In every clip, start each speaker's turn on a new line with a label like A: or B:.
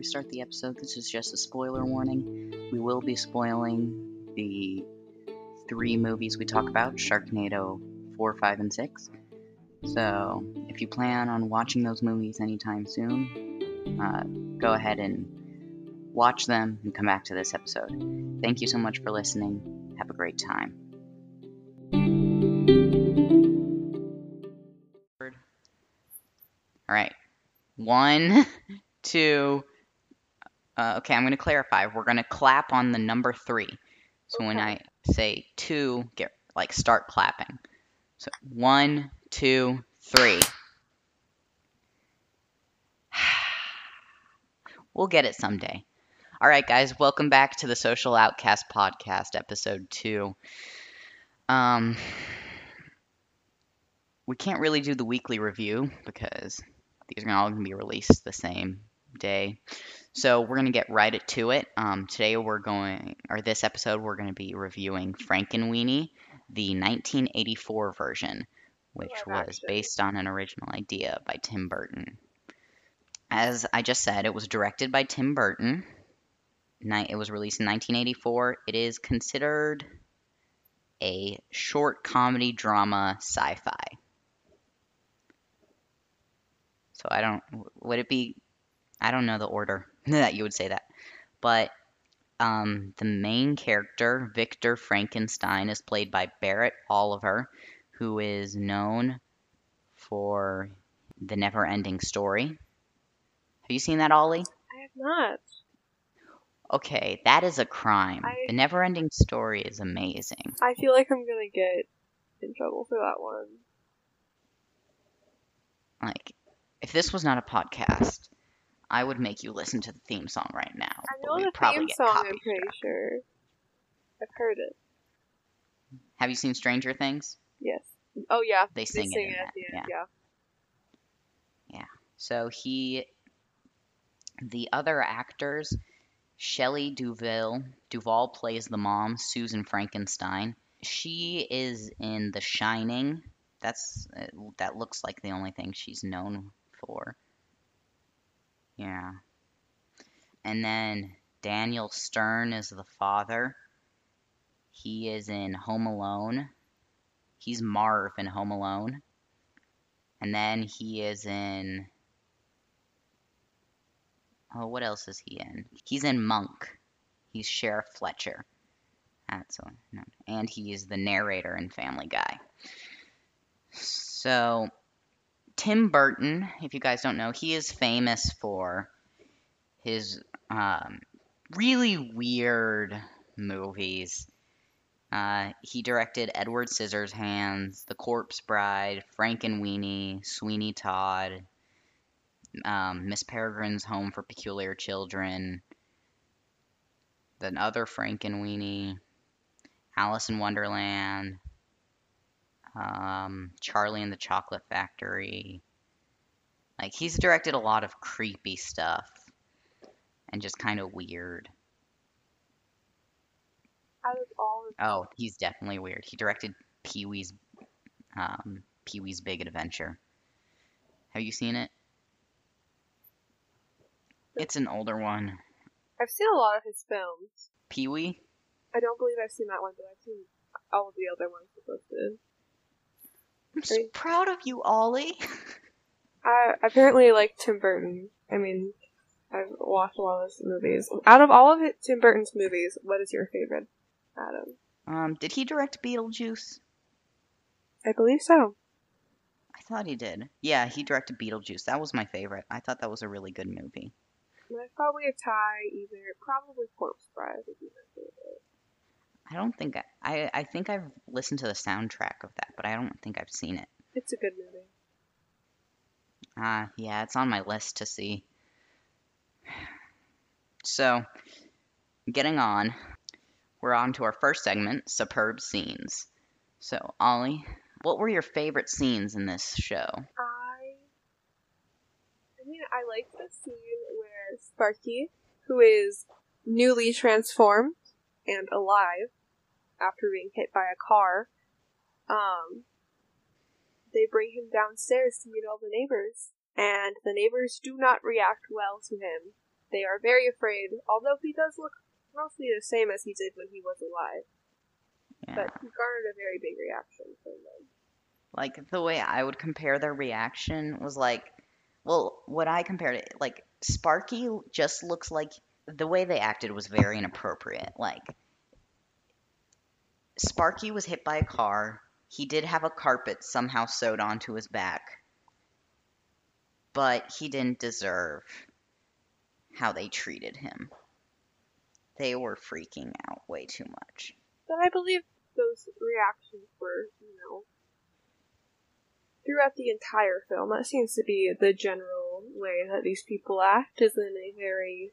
A: we start the episode, this is just a spoiler warning. We will be spoiling the three movies we talk about Sharknado 4, 5, and 6. So, if you plan on watching those movies anytime soon, uh, go ahead and watch them and come back to this episode. Thank you so much for listening. Have a great time. All right. One, two. Uh, okay, I'm going to clarify. We're going to clap on the number three. So when I say two, get like start clapping. So one, two, three. we'll get it someday. All right, guys, welcome back to the Social Outcast Podcast, episode two. Um, we can't really do the weekly review because these are all going to be released the same day. So we're going to get right to it. Um, today we're going, or this episode, we're going to be reviewing Frankenweenie, the 1984 version, which was based on an original idea by Tim Burton. As I just said, it was directed by Tim Burton. It was released in 1984. It is considered a short comedy drama sci fi. So I don't. Would it be? I don't know the order that you would say that, but um, the main character, Victor Frankenstein, is played by Barrett Oliver, who is known for the Never-Ending Story. Have you seen that, Ollie?
B: I have not.
A: Okay, that is a crime.
B: I-
A: The Never-Ending Story is amazing.
B: I feel like I'm gonna get in trouble for that one.
A: Like, if this was not a podcast, I would make you listen to the theme song right now.
B: I know the theme song. I'm pretty sure. I've heard it.
A: Have you seen Stranger Things?
B: Yes. Oh yeah.
A: They sing,
B: sing
A: it in
B: at the
A: Yeah.
B: end. Yeah.
A: So he, the other actors, Shelley Duvall. Duvall plays the mom, Susan Frankenstein. She is in The Shining. That's uh, that looks like the only thing she's known for. Yeah. And then Daniel Stern is the father. He is in Home Alone. He's Marv in Home Alone. And then he is in Oh, what else is he in? He's in Monk. He's Sheriff Fletcher. That's all. No. And he is the narrator in Family Guy. So, Tim Burton, if you guys don't know, he is famous for his um, really weird movies. Uh, he directed Edward Scissorhands, The Corpse Bride, Frankenweenie, Sweeney Todd, um, Miss Peregrine's Home for Peculiar Children, the other Frankenweenie, Alice in Wonderland, um, Charlie and the Chocolate Factory. Like he's directed a lot of creepy stuff and just kind of weird.
B: Out of all of
A: Oh, he's definitely weird. He directed Pee Wee's um, Pee Wee's Big Adventure. Have you seen it? It's an older one.
B: I've seen a lot of his films.
A: Pee Wee?
B: I don't believe I've seen that one, but I've seen all of the other ones listed.
A: I'm so
B: Right.
A: proud of you, Ollie.
B: I apparently like Tim Burton. I mean, I've watched a lot of his movies. Out of all of it, Tim Burton's movies, what is your favorite, Adam?
A: Um, did he direct Beetlejuice?
B: I believe so.
A: I thought he did. Yeah, he directed Beetlejuice. That was my favorite. I thought that was a really good movie.
B: That's probably a tie. Either probably Corpse Bride would be my favorite.
A: I don't think I, I I think I've listened to the soundtrack of that, but I don't think I've seen it.
B: It's a good movie.
A: Ah, yeah, it's on my list to see. So, getting on, we're on to our first segment, superb scenes. So, Ollie, what were your favorite scenes in this show?
B: I, I mean, I like the scene where Sparky, who is newly transformed and alive after being hit by a car, um, they bring him downstairs to meet all the neighbors, and the neighbors do not react well to him they are very afraid, although he does look mostly the same as he did when he was alive.
A: Yeah.
B: But he garnered a very big reaction from them.
A: Like the way I would compare their reaction was like, well, what I compared it like Sparky just looks like the way they acted was very inappropriate. Like Sparky was hit by a car. He did have a carpet somehow sewed onto his back. But he didn't deserve how they treated him. They were freaking out way too much.
B: But I believe those reactions were, you know, throughout the entire film. That seems to be the general way that these people act, is in a very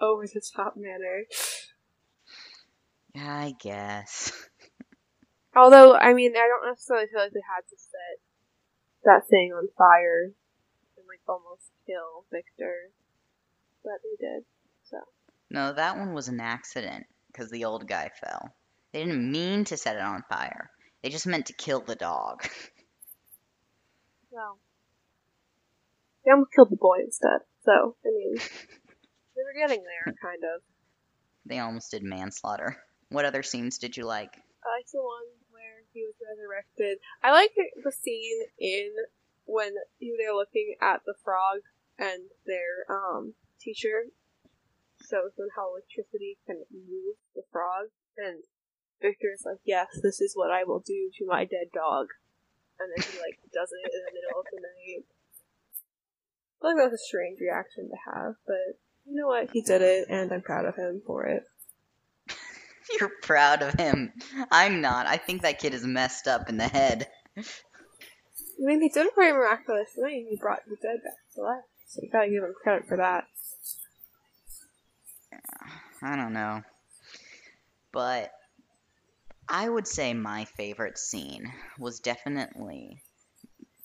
B: over the top manner.
A: I guess.
B: Although, I mean, I don't necessarily feel like they had to set that thing on fire and like almost kill Victor, but they did. So
A: No, that one was an accident because the old guy fell. They didn't mean to set it on fire. They just meant to kill the dog.
B: well, they almost killed the boy instead. So I mean, they were getting there, kind of.
A: They almost did manslaughter. What other scenes did you like?
B: I like the one he was resurrected. I like the scene in when they're looking at the frog and their um teacher shows them how electricity can move the frog, and Victor's like, "Yes, this is what I will do to my dead dog," and then he like does it in the middle of the night. I feel like that's a strange reaction to have, but you know what? He did it, and I'm proud of him for it.
A: You're proud of him. I'm not. I think that kid is messed up in the head.
B: I mean, he did a pretty miraculous thing. He brought the dead back to life, so you gotta give him credit for that.
A: I don't know. But I would say my favorite scene was definitely.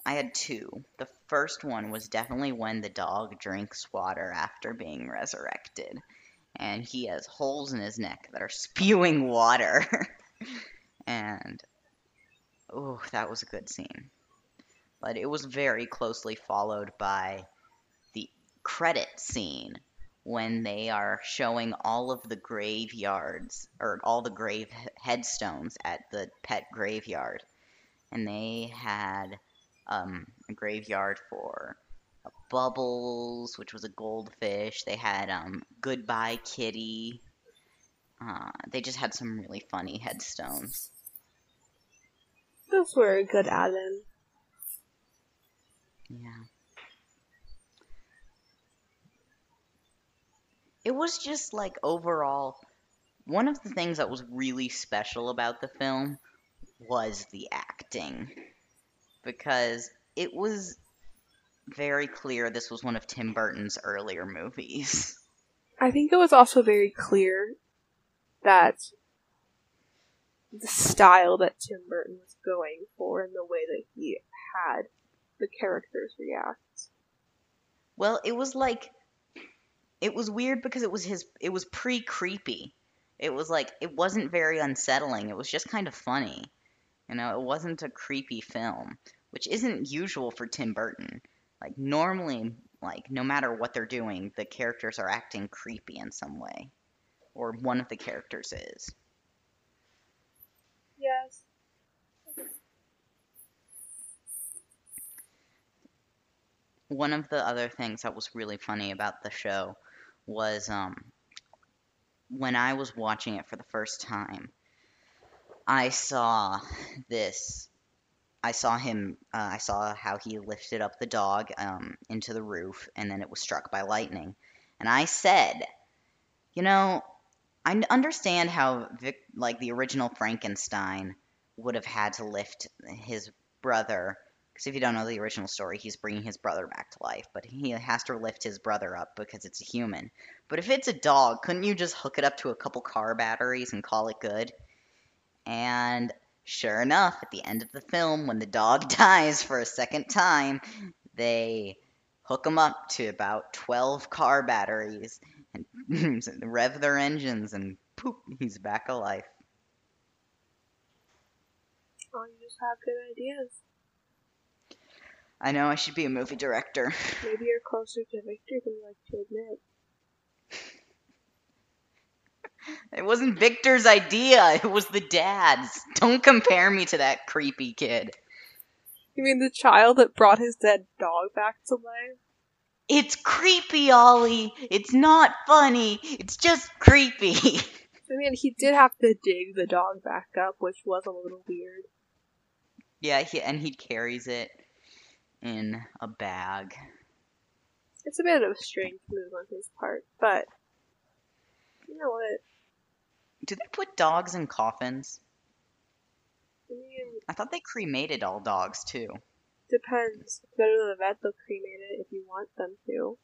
A: I had two. The first one was definitely when the dog drinks water after being resurrected. And he has holes in his neck that are spewing water. and. Oh, that was a good scene. But it was very closely followed by the credit scene when they are showing all of the graveyards or all the grave headstones at the pet graveyard. And they had um, a graveyard for Bubbles, which was a goldfish. They had um, Goodbye Kitty. Uh, they just had some really funny headstones.
B: Those were a good add-in.
A: Yeah. It was just like overall, one of the things that was really special about the film was the acting. Because it was very clear this was one of Tim Burton's earlier movies.
B: I think it was also very clear that the style that Tim Burton was going for and the way that he had the characters react.
A: Well, it was like it was weird because it was his it was pre-creepy. It was like it wasn't very unsettling. It was just kind of funny. You know, it wasn't a creepy film, which isn't usual for Tim Burton. Like normally, like no matter what they're doing, the characters are acting creepy in some way. Or one of the characters is.
B: Yes.
A: one of the other things that was really funny about the show was um, when I was watching it for the first time, I saw this. I saw him. Uh, I saw how he lifted up the dog um, into the roof, and then it was struck by lightning. And I said, you know, I understand how Vic, like the original Frankenstein would have had to lift his brother because if you don't know the original story, he's bringing his brother back to life, but he has to lift his brother up because it's a human. But if it's a dog, couldn't you just hook it up to a couple car batteries and call it good? And sure enough, at the end of the film, when the dog dies for a second time, they hook him up to about 12 car batteries and rev their engines, and poop, he's back alive.
B: Oh, you just have good ideas.
A: I know I should be a movie director.
B: Maybe you're closer to Victor than you like to admit.
A: It wasn't Victor's idea. It was the dad's. Don't compare me to that creepy kid.
B: You mean the child that brought his dead dog back to life?
A: It's creepy, Ollie. It's not funny. It's just creepy.
B: I mean, he did have to dig the dog back up, which was a little weird.
A: yeah, he, and he carries it in a bag.
B: It's a bit of a strange move on his part, but you know what?
A: Do they put dogs in coffins?
B: I mean,
A: I thought they cremated all dogs too.
B: depends. If you go to the vet, they'll cremate it if you want them to.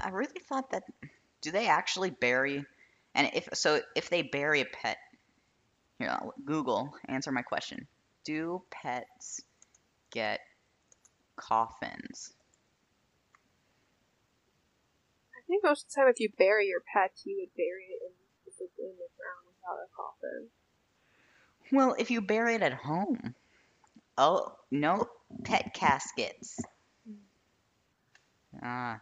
A: I really thought that. Do they actually bury? And if so, if they bury a pet, here, I'll- Google, answer my question. Do pets get coffins?
B: I think most of the time, if you bury your pet, you would bury it in, in the ground without a coffin.
A: Well, if you bury it at home. Oh, no pet caskets. Ah.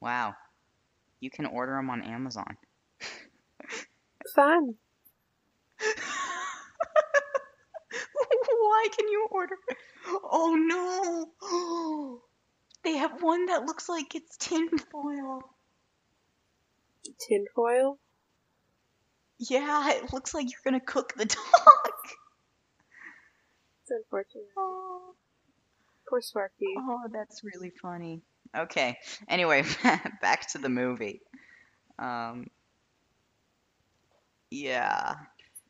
A: wow. You can order them on Amazon.
B: Fun.
A: Why can you order? Oh no! They have one that looks like it's tinfoil.
B: Tinfoil.
A: Yeah, it looks like you're gonna cook the dog.
B: It's unfortunate.
A: Oh,
B: Poor Sparky.
A: oh, that's really funny. Okay. Anyway, back to the movie. Um. Yeah.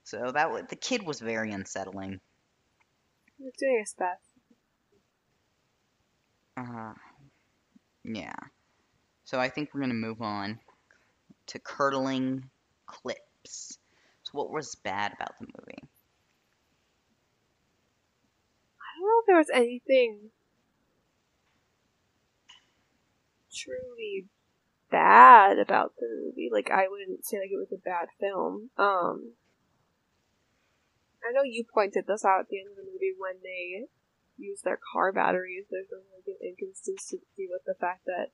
A: So that was, the kid was very unsettling.
B: He's doing his best.
A: Uh, yeah. So I think we're gonna move on to curdling clips. So what was bad about the movie?
B: I don't know if there was anything truly bad about the movie. Like I wouldn't say like it was a bad film. Um I know you pointed this out at the end of the movie when they use their car batteries. There's a like an inconsistency with the fact that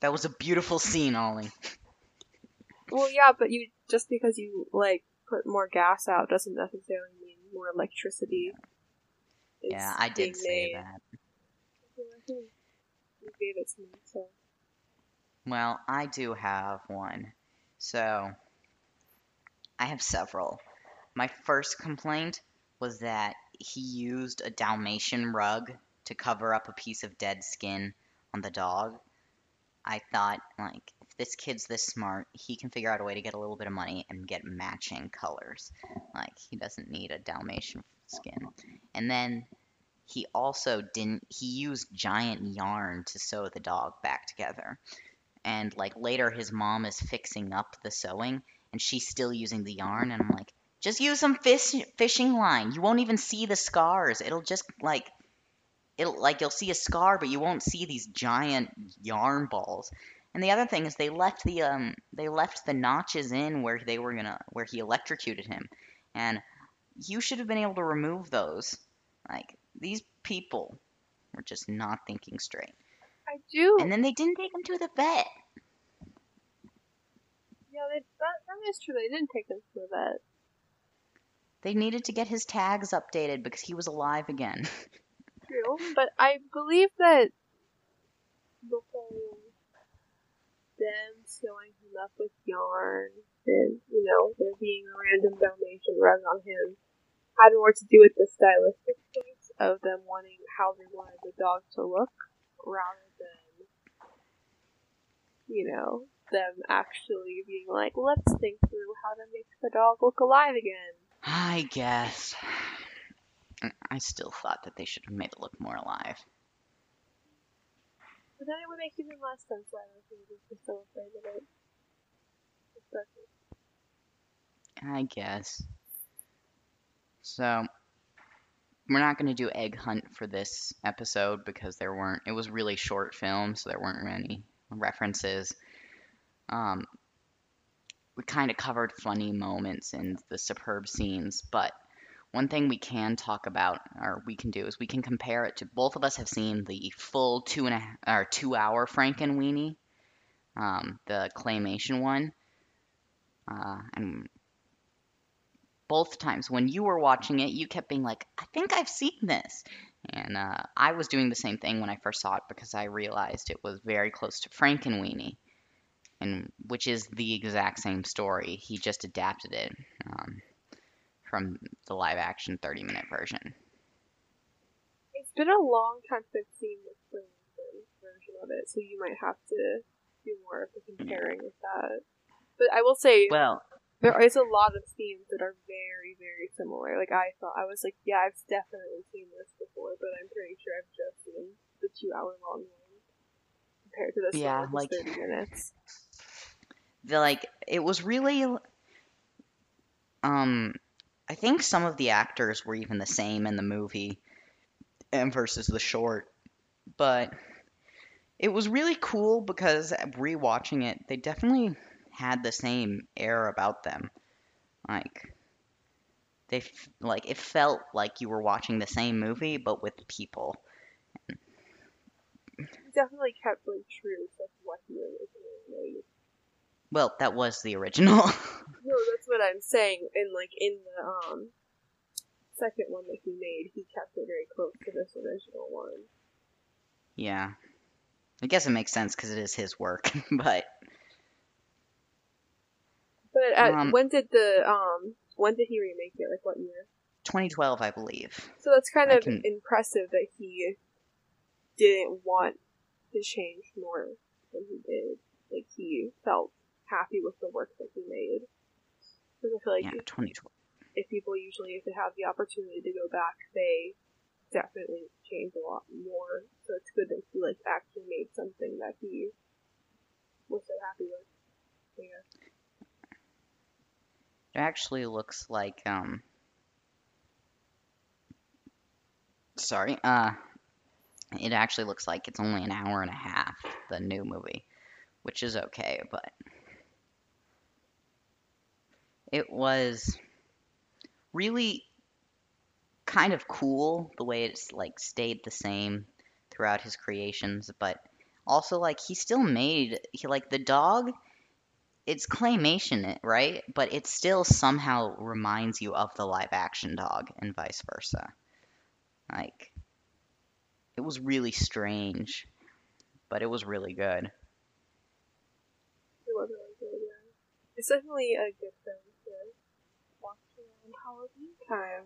A: That was a beautiful scene, Ollie.
B: well yeah, but you just because you like put more gas out doesn't necessarily mean more electricity. is
A: Yeah, I did say
B: made.
A: that.
B: Yeah, You gave it to me, so
A: Well, I do have one. So, I have several. My first complaint was that he used a Dalmatian rug to cover up a piece of dead skin on the dog. I thought, like, if this kid's this smart, he can figure out a way to get a little bit of money and get matching colors. Like, he doesn't need a Dalmatian skin. And then he also didn't, he used giant yarn to sew the dog back together and like later his mom is fixing up the sewing and she's still using the yarn and I'm like just use some fish fishing line. You won't even see the scars. It'll just like it'll like you'll see a scar but you won't see these giant yarn balls. And the other thing is they left the um they left the notches in where they were gonna where he electrocuted him. And you should have been able to remove those. Like these people were just not thinking straight.
B: I do.
A: and then they didn't take him to the vet.
B: Yeah, they, that that is true. They didn't take him to the vet.
A: They needed to get his tags updated because he was alive again.
B: True, but I believe that the whole them sewing him up with yarn and you know there being a random Dalmatian rug on him had more to do with the stylistic choice of them wanting how they wanted the dog to look rather than you know them actually being like let's think through how to make the dog look alive again.
A: I guess. I still thought that they should have made it look more alive.
B: But then it would make even less sense why those movies were so afraid of it.
A: I guess. So, we're not going to do Egg Hunt for this episode because there weren't, it was really short film, so there weren't many references. Um, we kind of covered funny moments and the superb scenes, but one thing we can talk about, or we can do, is we can compare it to both of us have seen the full two and a or two hour Frankenweenie, um, the claymation one. Uh, and both times when you were watching it, you kept being like, I think I've seen this. And uh, I was doing the same thing when I first saw it because I realized it was very close to Frankenweenie, and which is the exact same story. He just adapted it um, from the live action 30 minute version.
B: It's been a long time since I've seen the claymation version of it, so you might have to do more of the comparing with that. But I will say,
A: Well,
B: there is a lot of themes that are very, very similar. Like I thought, I was like, yeah, I've definitely seen this before, but I'm pretty sure I've just seen the two-hour long one compared to this
A: Yeah,
B: one,
A: like-
B: minutes.
A: The like it was really um I think some of the actors were even the same in the movie and versus the short but it was really cool because rewatching it they definitely had the same air about them like they f- like it felt like you were watching the same movie but with people
B: definitely kept like true to what he originally made.
A: Well that was the original
B: No, that's what I'm saying. And like in the um second one that he made, he kept it very close to this original one.
A: yeah I guess it makes sense because it is his work but
B: But at,
A: Um,
B: when did the um when did he remake it? Like what year?
A: 2012 I believe
B: So that's kind
A: I
B: of
A: can-
B: impressive that he didn't want to change more than he did. Like he felt happy with the work that he made. Because I feel like
A: yeah, 2012.
B: if people usually, if they have the opportunity to go back, they definitely change a lot more. So it's good that he like actually made something that he was so happy with. Yeah.
A: It actually looks like um. Sorry, uh, it actually looks like it's only an hour and a half. The new movie, which is okay, but it was really kind of cool the way it's like stayed the same throughout his creations, but also like he still made he like the dog it's claymation, right? But it still somehow reminds you of the live action dog and vice versa. Like, it was really strange, but it was really good.
B: It was really good, yeah. It's definitely a good film Halloween time.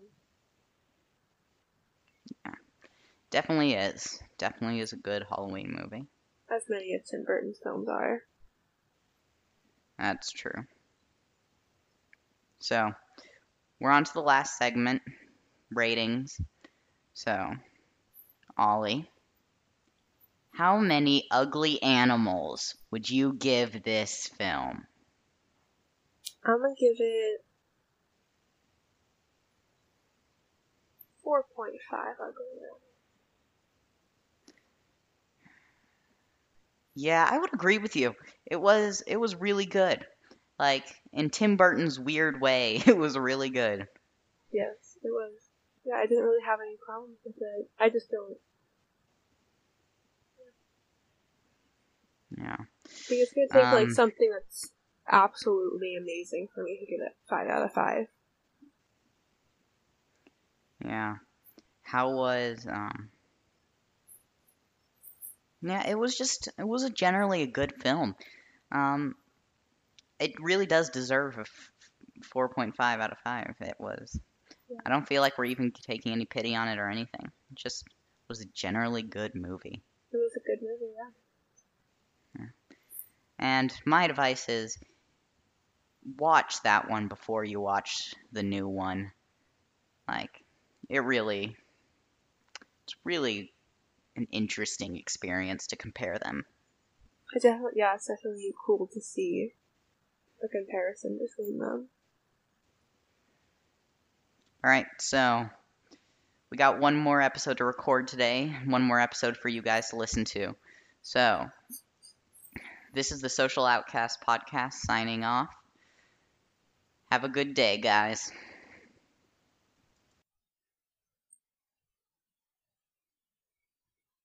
B: Yeah.
A: Definitely is. Definitely is a good Halloween movie.
B: As many of Tim Burton's films are.
A: That's true. So, we're on to the last segment ratings. So, Ollie, how many ugly animals would you give this film?
B: I'm gonna give it 4.5 ugly now.
A: Yeah, I would agree with you. It was it was really good. Like in Tim Burton's weird way, it was really good.
B: Yes, it was. Yeah, I didn't really have any problems with it. I just don't
A: Yeah.
B: think it's gonna take
A: Um,
B: like something that's absolutely amazing for me to give it five out of five.
A: Yeah. How was um Yeah, it was just it was a generally a good film. Um it really does deserve a f- 4.5 out of 5. It was
B: Yeah.
A: I don't feel like we're even taking any pity on it or anything. It just was a generally good movie.
B: It was a good movie, yeah.
A: And my advice is watch that one before you watch the new one. Like it really it's really an interesting experience to compare them.
B: I definitely, yeah, it's definitely cool to see the comparison between them.
A: All right, so we got one more episode to record today, one more episode for you guys to listen to. So, this is the Social Outcast podcast signing off. Have a good day, guys.